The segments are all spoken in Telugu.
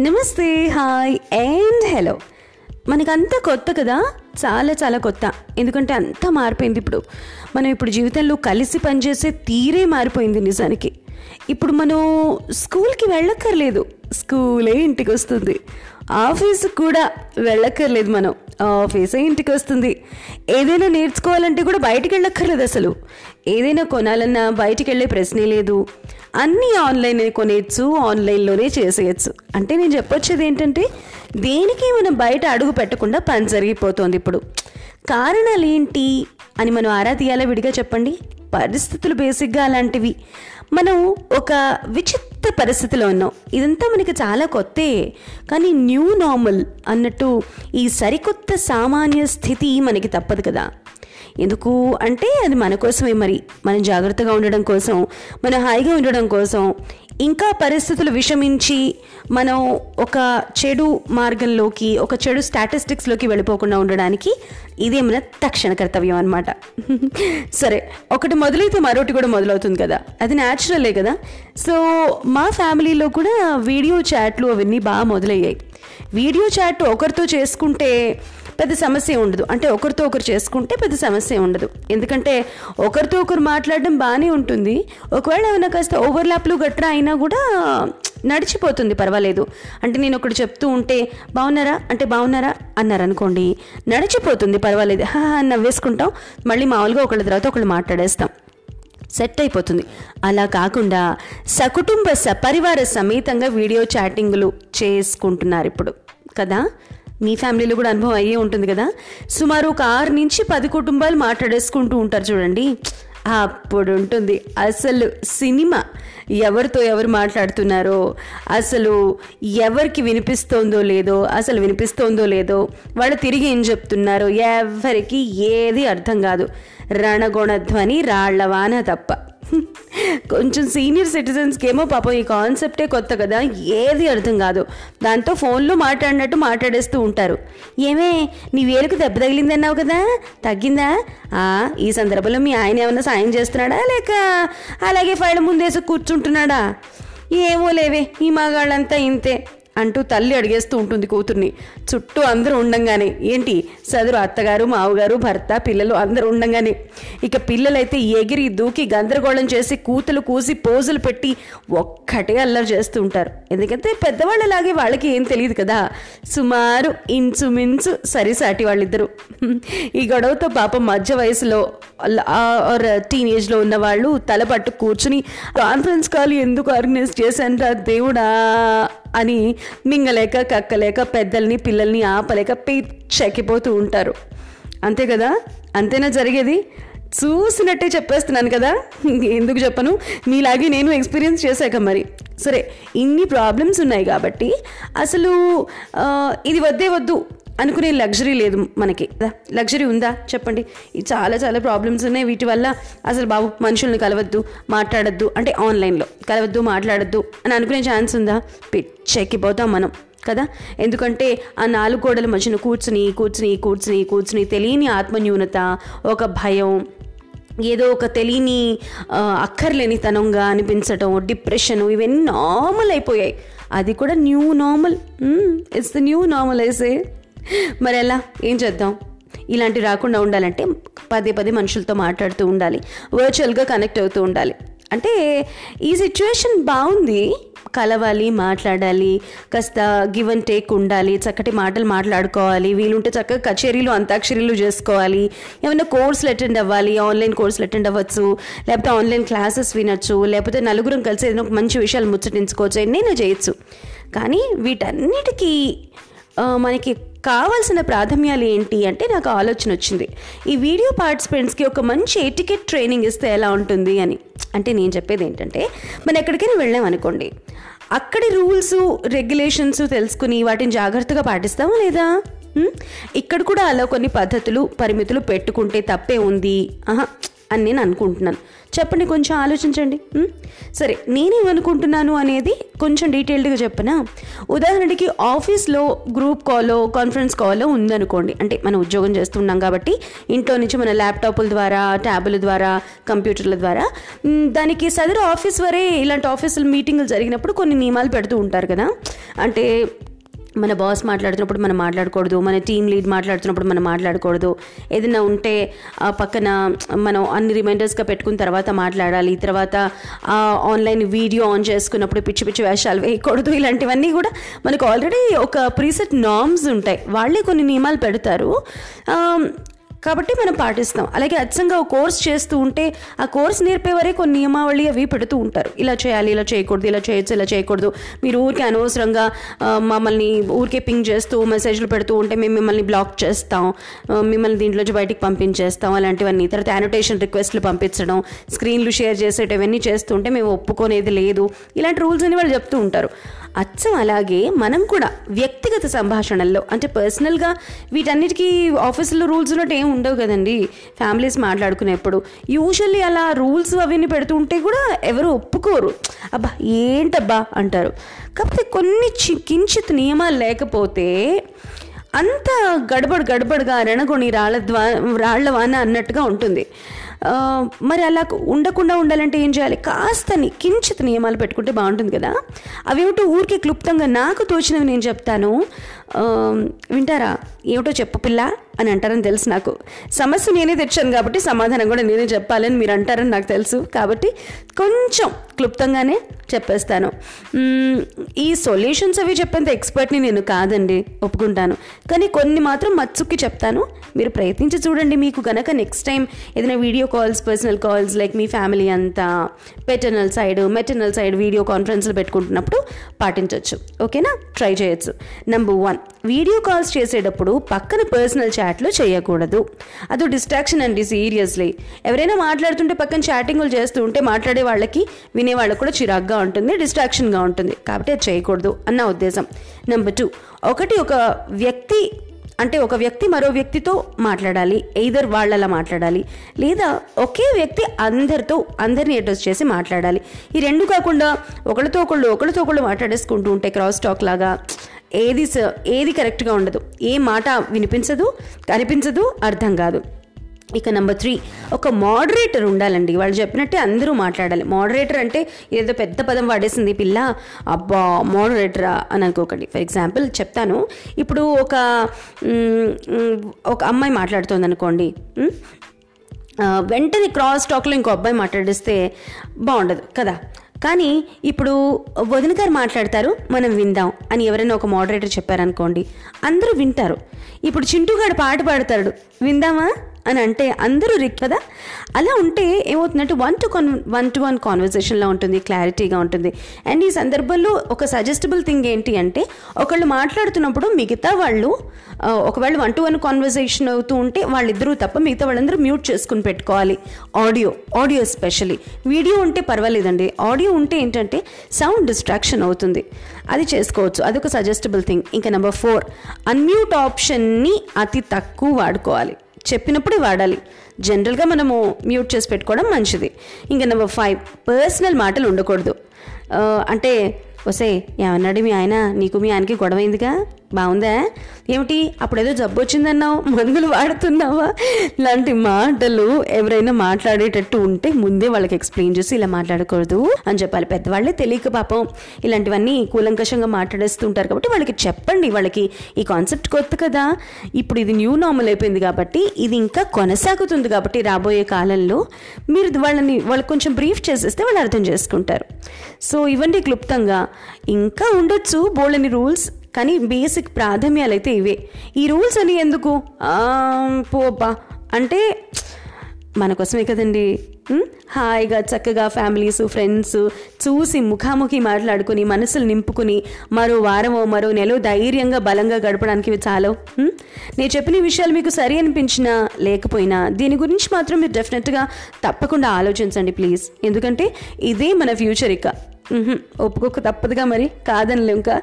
నమస్తే హాయ్ అండ్ హలో. మనకంతా కొత్త కదా? చాలా చాలా కొత్త. ఎందుకంటే అంతా మారిపోయింది ఇప్పుడు. మనం ఇప్పుడు జీవితంలో కలిసి పనిచేసే తీరే మారిపోయింది నిజానికి. ఇప్పుడు మనం స్కూల్కి వెళ్ళక్కర్లేదు. స్కూలే ఇంటికి వస్తుంది ఆఫీస్కి కూడా వెళ్ళక్కర్లేదు మనం. ఆఫీసే ఇంటికి వస్తుంది ఏదైనా నేర్చుకోవాలంటే కూడా బయటికి వెళ్ళక్కర్లేదు అసలు. ఏదైనా కొనాలన్నా బయటికి వెళ్ళే ప్రశ్నే లేదు. అన్నీ ఆన్లైన్ కొనేయచ్చు ఆన్లైన్లోనే చేసేయచ్చు. అంటే నేను చెప్పొచ్చేది ఏంటంటే దేనికి మనం బయట అడుగు పెట్టకుండా పని జరిగిపోతుంది ఇప్పుడు. కారణాలు ఏంటి అని మనం ఆరా తీయాలా విడిగా చెప్పండి? పరిస్థితులు బేసిక్గా అలాంటివి. మనం ఒక విచిత్ర పరిస్థితిలో ఉన్నాం. ఇదంతా మనకి చాలా కొత్తే. కానీ న్యూ నార్మల్ అన్నట్టు ఈ సరికొత్త సామాన్య స్థితి మనకి తప్పదు కదా. ఎందుకు అంటే అది మన కోసమే మరి. మనం జాగ్రత్తగా ఉండడం కోసం మనం హాయిగా ఉండడం కోసం ఇంకా పరిస్థితులు విషమించి మనం ఒక చెడు మార్గంలోకి ఒక చెడు స్టాటిస్టిక్స్లోకి వెళ్ళిపోకుండా ఉండడానికి ఇదే మన తక్షణ కర్తవ్యం అనమాట సరే ఒకటి మొదలైతే మరొకటి కూడా మొదలవుతుంది కదా. అది న్యాచురలే కదా. సో మా ఫ్యామిలీలో కూడా వీడియో చాట్లు అవన్నీ బాగా మొదలయ్యాయి. వీడియో చాట్ ఒకరితో చేసుకుంటే పెద్ద సమస్య ఉండదు. అంటే ఒకరితో ఒకరు చేసుకుంటే పెద్ద సమస్య ఉండదు. ఎందుకంటే ఒకరితో ఒకరు మాట్లాడడం బాగానే ఉంటుంది. ఒకవేళ ఏమైనా కాస్త ఓవర్లాప్లు గట్రా అయినా కూడా నడిచిపోతుంది పర్వాలేదు. అంటే నేను ఒకటి చెప్తూ ఉంటే బాగున్నారా అంటే బాగున్నారా అన్నారు అనుకోండి. నడిచిపోతుంది పర్వాలేదు. హా నవ్వేసుకుంటాం. మళ్ళీ మామూలుగా ఒకళ్ళ తర్వాత ఒకళ్ళు మాట్లాడేస్తాం. సెట్ అయిపోతుంది. అలా కాకుండా సకుటుంబ సపరివార సమేతంగా వీడియో చాటింగ్లు చేసుకుంటున్నారు ఇప్పుడు. కదా? మీ ఫ్యామిలీలో కూడా అనుభవం అయ్యే ఉంటుంది కదా? సుమారు ఒక ఆరు నుంచి పది కుటుంబాలు మాట్లాడేసుకుంటూ ఉంటారు చూడండి. అప్పుడు ఉంటుంది. అసలు సినిమా. ఎవరితో ఎవరు మాట్లాడుతున్నారో అసలు ఎవరికి వినిపిస్తోందో లేదో అసలు వినిపిస్తోందో లేదో వాళ్ళు తిరిగి ఏం చెప్తున్నారో ఎవరికి ఏది అర్థం కాదు. రణగుణధ్వని రాళ్ళవాన తప్ప. కొంచెం సీనియర్ సిటిజన్స్కి ఏమో పాపం ఈ కాన్సెప్టే కొత్త కదా ఏది అర్థం కాదు. దాంతో ఫోన్లో మాట్లాడినట్టు మాట్లాడేస్తూ ఉంటారు. ఏమే నీ వేలుకు దెబ్బ తగిలిందన్నావు కదా? తగ్గిందా? ఆ, ఈ సందర్భంలో మీ ఆయన ఏమైనా సాయం చేస్తున్నాడా లేక అలాగే ఫైల్ ముందేసి ఉంటున్నాడా? ఏమో లేవే ఈ మగాళ్ళంతా ఇంతే. అంటూ తల్లి అడిగేస్తూ ఉంటుంది కూతుర్ని. చుట్టూ అందరూ ఉండంగానే ఏంటి? సదురు అత్తగారు మావగారు భర్త పిల్లలు అందరూ ఉండంగానే. ఇక పిల్లలైతే ఎగిరి దూకి గందరగోళం చేసి కూతులు కూసి పోజులు పెట్టి ఒక్కటే అల్లరి చేస్తూ ఉంటారు. ఎందుకంటే పెద్దవాళ్ళలాగే వాళ్ళకి ఏం తెలియదు కదా. సుమారు ఇంచుమించు సరిసాటి వాళ్ళిద్దరు. ఈ గొడవతో పాపం మధ్య వయసులో ఆర్ టీనేజ్లో ఉన్న వాళ్ళు తల పట్టు కూర్చుని కాన్ఫరెన్స్ కాల్ ఎందుకు ఆర్గనైజ్ చేశాను దేవుడా? అని మింగలేక కక్కలేక పెద్దల్ని పిల్లల్ని ఆపలేక పిచ్చెక్కిపోతూ ఉంటారు. అంతే కదా? అంతేనా జరిగేది? చూసినట్టే చెప్పేస్తున్నాను కదా? ఎందుకు చెప్పను? మీలాగే నేను ఎక్స్పీరియన్స్ చేశాక మరి. సరే ఇన్ని ప్రాబ్లమ్స్ ఉన్నాయి కాబట్టి అసలు ఇది వద్దే వద్దు. అనుకునే లగ్జరీ లేదు మనకి. లగ్జరీ ఉందా? చెప్పండి. చాలా చాలా ప్రాబ్లమ్స్ ఉన్నాయి. వీటి వల్ల అసలు బాబు మనుషుల్ని కలవద్దు మాట్లాడద్దు అంటే ఆన్లైన్లో కలవద్దు మాట్లాడద్దు అని అనుకునే ఛాన్స్ ఉందా? పిచ్చెక్కిపోతాం మనం కదా? ఎందుకంటే ఆ నాలుగు గోడల మధ్యన కూర్చుని కూర్చుని కూర్చుని కూర్చుని తెలియని ఆత్మన్యూనత ఒక భయం ఏదో ఒక తెలియని అక్కర్లేనితనంగా అనిపించటం డిప్రెషన్ ఇవన్నీ నార్మల్ అయిపోయాయి. అది కూడా new normal it's the new normal ఐసే మరి ఎలా ఏం చేద్దాం? ఇలాంటి రాకుండా ఉండాలంటే పదే పదే మనుషులతో మాట్లాడుతూ ఉండాలి. వర్చువల్గా కనెక్ట్ అవుతూ ఉండాలి. అంటే ఈ సిచ్యువేషన్ బాగుంది. కలవాలి మాట్లాడాలి కాస్త గివ్ అండ్ టేక్ ఉండాలి చక్కటి మాటలు మాట్లాడుకోవాలి వీలుంటే చక్కగా కచేరీలు అంతాక్షరీలు చేసుకోవాలి. ఏమైనా కోర్సులు అటెండ్ అవ్వాలి ఆన్లైన్ కోర్సులు అటెండ్ అవ్వచ్చు లేకపోతే ఆన్లైన్ క్లాసెస్ వినొచ్చు లేకపోతే నలుగురం కలిసి ఏదైనా ఒక మంచి విషయాలు ముచ్చటించుకోవచ్చు ఎన్నైనా చేయొచ్చు. కానీ వీటన్నిటికీ మనకి కావాల్సిన ప్రాథమ్యాలు ఏంటి అంటే నాకు ఆలోచన వచ్చింది. ఈ వీడియో పార్టిసిపెంట్స్కి ఒక మంచి ఎటికెట్ ట్రైనింగ్ ఇస్తే ఎలా ఉంటుంది అని. అంటే నేను చెప్పేది ఏంటంటే మనం ఎక్కడికైనా వెళ్ళాం అనుకోండి అక్కడి రూల్స్ రెగ్యులేషన్స్ తెలుసుకుని వాటిని జాగ్రత్తగా పాటిస్తామా లేదా? ఇక్కడ కూడా అలా కొన్ని పద్ధతులు పరిమితులు పెట్టుకుంటే తప్పే ఉంది. ఆహా! అని నేను అనుకుంటున్నాను. చెప్పండి కొంచెం ఆలోచించండి. సరే నేనేమనుకుంటున్నాను అనేది కొంచెం డీటెయిల్డ్గా చెప్పనా? ఉదాహరణకి ఆఫీస్లో గ్రూప్ కాలో కాన్ఫరెన్స్ కాలో ఉందనుకోండి. అంటే మనం ఉద్యోగం చేస్తున్నాం కాబట్టి ఇంట్లో నుంచి మన ల్యాప్టాప్ల ద్వారా ట్యాబుల ద్వారా కంప్యూటర్ల ద్వారా దానికి సదరు ఆఫీస్ వరే ఇలాంటి ఆఫీసులు మీటింగ్లు జరిగినప్పుడు కొన్ని నియమాలు పెడుతూ ఉంటారు కదా. అంటే మన బాస్ మాట్లాడుతున్నప్పుడు మనం మాట్లాడకూడదు మన టీమ్ లీడ్ మాట్లాడుతున్నప్పుడు మనం మాట్లాడకూడదు. ఏదైనా ఉంటే ఆ పక్కన మనం అన్ని రిమైండర్స్గా పెట్టుకున్న తర్వాత మాట్లాడాలి. తర్వాత ఆ ఆన్లైన్ వీడియో ఆన్ చేసుకున్నప్పుడు పిచ్చి పిచ్చి వేషాలు వేయకూడదు. ఇలాంటివన్నీ కూడా మనకు ఆల్రెడీ ఒక ప్రీసెట్ నామ్స్ ఉంటాయి. వాళ్ళే కొన్ని నియమాలు పెడతారు. కాబట్టి మనం పాటిస్తాం. అలాగే అచ్చంగా ఒక కోర్స్ చేస్తూ ఉంటే ఆ కోర్స్ నేర్పే వరే కొన్ని నియమావళి అవి పెడుతూ ఉంటారు. ఇలా చేయాలి ఇలా చేయకూడదు ఇలా చేయొచ్చు ఇలా చేయకూడదు. మీరు ఊరికే అనవసరంగా మమ్మల్ని ఊరికే పింగ్ చేస్తూ మెసేజ్లు పెడుతూ ఉంటే మేము మిమ్మల్ని బ్లాక్ చేస్తాం. మిమ్మల్ని దీంట్లోంచి బయటికి పంపించేస్తాం అలాంటివన్నీ. తర్వాత యానోటేషన్ రిక్వెస్ట్లు పంపించడం స్క్రీన్లు షేర్ చేసేటవన్నీ చేస్తుంటే మేము ఒప్పుకునేది లేదు. ఇలాంటి రూల్స్ అని వాళ్ళు చెప్తూ ఉంటారు. అచ్చం అలాగే మనం కూడా వ్యక్తిగత సంభాషణల్లో అంటే పర్సనల్గా వీటన్నిటికీ ఆఫీసులో రూల్స్ ఉన్నట్టు ఏం ఉండవు కదండి ఫ్యామిలీస్ మాట్లాడుకునేప్పుడు. యూజువల్లీ అలా రూల్స్ అవన్నీ పెడుతుంటే కూడా ఎవరు ఒప్పుకోరు. అబ్బా ఏంటబ్బా అంటారు. కాకపోతే కొన్ని చి- కించిత్ నియమాలు లేకపోతే అంత గడబడు గడబడుగా రణగొని రాళ్ళ ద్వా రాళ్ళ వాన అన్నట్టుగా ఉంటుంది. మరి అలా ఉండకుండా ఉండాలంటే ఏం చేయాలి? కాస్తని కించిత్ నియమాలు పెట్టుకుంటే బాగుంటుంది కదా? అవేమిటో ఊరికే క్లుప్తంగా నాకు తోచినవి నేను చెప్తాను. వింటారా? ఏమిటో చెప్పు పిల్ల అని అంటారని తెలుసు నాకు. సమస్య నేనే తెచ్చాను కాబట్టి సమాధానం కూడా నేనే చెప్పాలని మీరు అంటారని నాకు తెలుసు. కాబట్టి కొంచెం క్లుప్తంగానే చెప్పేస్తాను. ఈ సొల్యూషన్స్ అవి చెప్పేంత ఎక్స్పర్ట్ని నేను కాదండి ఒప్పుకుంటాను. కానీ కొన్ని మాత్రం మచ్చుక్కి చెప్తాను. మీరు ప్రయత్నించి చూడండి మీకు గనక నెక్స్ట్ టైం ఏదైనా video calls personal calls like మీ ఫ్యామిలీ అంతా paternal side maternal side video కాన్ఫరెన్స్లు పెట్టుకుంటున్నప్పుడు పాటించవచ్చు ఓకేనా? ట్రై చేయొచ్చు. నెంబర్ వన్ వీడియో కాల్స్ చేసేటప్పుడు పక్కన పర్సనల్ చాట్లు చేయకూడదు. అదో డిస్ట్రాక్షన్ అండి సీరియస్లీ ఎవరైనా మాట్లాడుతుంటే పక్కన చాటింగ్లు చేస్తూ ఉంటే మాట్లాడే వాళ్ళకి వినే వాళ్ళకి కూడా చిరాగ్గా ఉంటుంది డిస్ట్రాక్షన్గా ఉంటుంది. కాబట్టి అది చేయకూడదు అన్న ఉద్దేశం. నెంబర్ టూ ఒకటి ఒక వ్యక్తి అంటే ఒక వ్యక్తి మరో వ్యక్తితో మాట్లాడాలి ఎయిదర్ వాళ్ళలా మాట్లాడాలి లేదా ఒకే వ్యక్తి అందరితో అందరిని అడ్రస్ చేసి మాట్లాడాలి. ఈ రెండు కాకుండా ఒకళ్ళతో ఒకళ్ళు ఒకళ్ళతో ఒకళ్ళు మాట్లాడేసుకుంటూ ఉంటే క్రాస్ టాక్ లాగా ఏది స- ఏది కరెక్ట్గా ఉండదు. ఏ మాట వినిపించదు కనిపించదు అర్థం కాదు. ఇక నెంబర్ త్రీ ఒక మోడరేటర్ ఉండాలండి. వాళ్ళు చెప్పినట్టే అందరూ మాట్లాడాలి. మోడరేటర్ అంటే ఏదో పెద్ద పదం వాడేసింది పిల్ల. అబ్బా మోడరేటరా అని అనుకోకండి. ఫర్ ఎగ్జాంపుల్ చెప్తాను. ఇప్పుడు ఒక ఒక అమ్మాయి మాట్లాడుతోంది అనుకోండి వెంటనే క్రాస్ టాక్లో ఇంకో అబ్బాయి మాట్లాడిస్తే బాగుండదు కదా. కానీ ఇప్పుడు వదిన గారు మాట్లాడతారు మనం విందాం అని ఎవరైనా ఒక మోడరేటర్ చెప్పారనుకోండి అందరూ వింటారు. ఇప్పుడు చింటూగాడు పాట పాడతాడు. విందామా? అని అంటే అందరూ రిక్ కదా? అలా ఉంటే ఏమవుతుందంటే one to con one to one కాన్వర్జేషన్లో ఉంటుంది క్లారిటీగా ఉంటుంది. అండ్ ఈ సందర్భంలో ఒక సజెస్టబుల్ థింగ్ ఏంటి అంటే ఒకళ్ళు మాట్లాడుతున్నప్పుడు మిగతా వాళ్ళు ఒకవేళ వన్ టు వన్ కాన్వర్జేషన్ అవుతూ ఉంటే వాళ్ళిద్దరూ తప్ప మిగతా వాళ్ళందరూ మ్యూట్ చేసుకుని పెట్టుకోవాలి. ఆడియో ఆడియో ఎస్పెషల్లీ వీడియో ఉంటే పర్వాలేదండి. ఆడియో ఉంటే ఏంటంటే సౌండ్ డిస్ట్రాక్షన్ అవుతుంది. అది చేసుకోవచ్చు. అదొక సజెస్టబుల్ థింగ్ ఇంకా నెంబర్ ఫోర్ అన్మ్యూట్ ఆప్షన్ని అతి తక్కువ వాడుకోవాలి. చెప్పినప్పుడే వాడాలి. జనరల్గా మనము మ్యూట్ చేసి పెట్టుకోవడం మంచిది. ఇంకా నెంబర్ ఫైవ్ పర్సనల్ మాటలు ఉండకూడదు. అంటే వసే ఏమన్నాడు మీ ఆయన? నీకు మీ ఆయనకి గొడవైందిగా బాగుందా? ఏమిటి? అప్పుడేదో జబ్బు వచ్చిందన్నావు? మందులు వాడుతున్నావా? ఇలాంటి మాటలు ఎవరైనా మాట్లాడేటట్టు ఉంటే ముందే వాళ్ళకి ఎక్స్ప్లెయిన్ చేసి ఇలా మాట్లాడకూడదు అని చెప్పాలి. పెద్దవాళ్ళే తెలియక పాపం ఇలాంటివన్నీ కూలంకషంగా మాట్లాడేస్తుంటారు కాబట్టి వాళ్ళకి చెప్పండి. వాళ్ళకి ఈ కాన్సెప్ట్ కొత్త కదా. ఇప్పుడు ఇది న్యూ నార్మల్ అయిపోయింది కాబట్టి ఇది ఇంకా కొనసాగుతుంది కాబట్టి రాబోయే కాలంలో మీరు వాళ్ళని వాళ్ళకి కొంచెం బ్రీఫ్ చేసేస్తే వాళ్ళు అర్థం చేసుకుంటారు. సో ఇవన్నీ క్లుప్తంగా. ఇంకా ఉండొచ్చు. బోల్డని రూల్స్. కానీ బేసిక్ ప్రాథమ్యాలు అయితే ఇవే. ఈ రూల్స్ అని ఎందుకు? పోపా అంటే మన కోసమే కదండి హాయిగా చక్కగా ఫ్యామిలీస్ ఫ్రెండ్స్ చూసి ముఖాముఖి మాట్లాడుకుని మనసులు నింపుకుని మరో వారమో మరో నెల ధైర్యంగా బలంగా గడపడానికి ఇవి చాలు నేను చెప్పిన విషయాలు మీకు సరి అనిపించినా లేకపోయినా దీని గురించి మాత్రం మీరు డెఫినెట్గా తప్పకుండా ఆలోచించండి ప్లీజ్ ఎందుకంటే ఇదే మన ఫ్యూచర్ ఇక. ఒప్పుకోక తప్పదుగా మరి. కాదనిలే ఇంకా.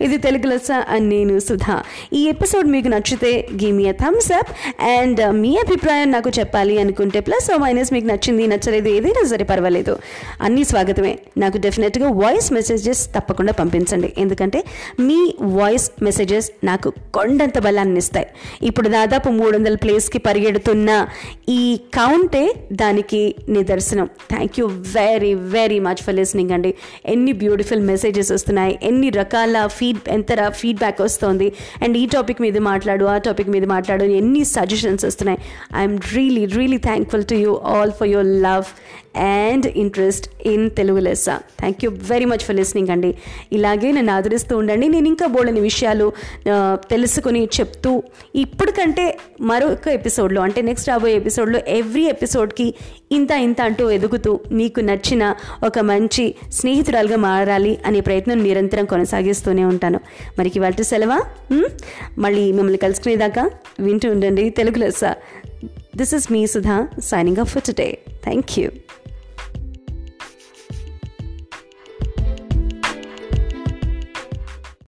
ఇది తెలుగు లెస్స అని నేను సుధా. ఈ ఎపిసోడ్ మీకు నచ్చితే give me thumbs up and uh, మీ అభిప్రాయం నాకు చెప్పాలి అనుకుంటే ప్లస్ ఓ మైనస్ మీకు నచ్చింది నచ్చలేదు ఏదైనా సరే పర్వాలేదు. అన్నీ స్వాగతమే. నాకు డెఫినెట్గా వాయిస్ మెసేజెస్ తప్పకుండా పంపించండి. ఎందుకంటే మీ వాయిస్ మెసేజెస్ నాకు కొండంత బలాన్ని ఇస్తాయి. ఇప్పుడు దాదాపు మూడు వందల ప్లేస్కి పరిగెడుతున్న ఈ కౌంటే దానికి నిదర్శనం. Thank you very very much for listening amazing అండి. ఎన్ని బ్యూటిఫుల్ మెసేజెస్ వస్తున్నాయి ఎన్ని రకాల ఫీడ్ ఎంత ఫీడ్బ్యాక్ వస్తుంది. అండ్ ఈ టాపిక్ మీద మాట్లాడు ఆ టాపిక్ మీద మాట్లాడు ఎన్ని సజెషన్స్ వస్తున్నాయి. I'm really really thankful to you all for your love and interest in Telugu లెస్స thank you very much for listening అండి. ఇలాగే నన్ను ఆదరిస్తూ ఉండండి. నేను ఇంకా బోల్డని విషయాలు తెలుసుకుని చెప్తూ ఇప్పటికంటే మరొక ఎపిసోడ్లో అంటే నెక్స్ట్ రాబోయే ఎపిసోడ్లో ఎవ్రీ ఎపిసోడ్కి ఇంత ఇంత అంటూ ఎదుగుతూ మీకు నచ్చిన ఒక మంచి స్నేహితురాలుగా మారాలి అనే ప్రయత్నం నిరంతరం కొనసాగిస్తూనే ఉంటాను. మరికి వాళ్ళ సెలవా? మళ్ళీ మిమ్మల్ని కలుసుకునేదాకా వింటూ ఉండండి తెలుగు లెస్స this is me Sudha signing off for today thank you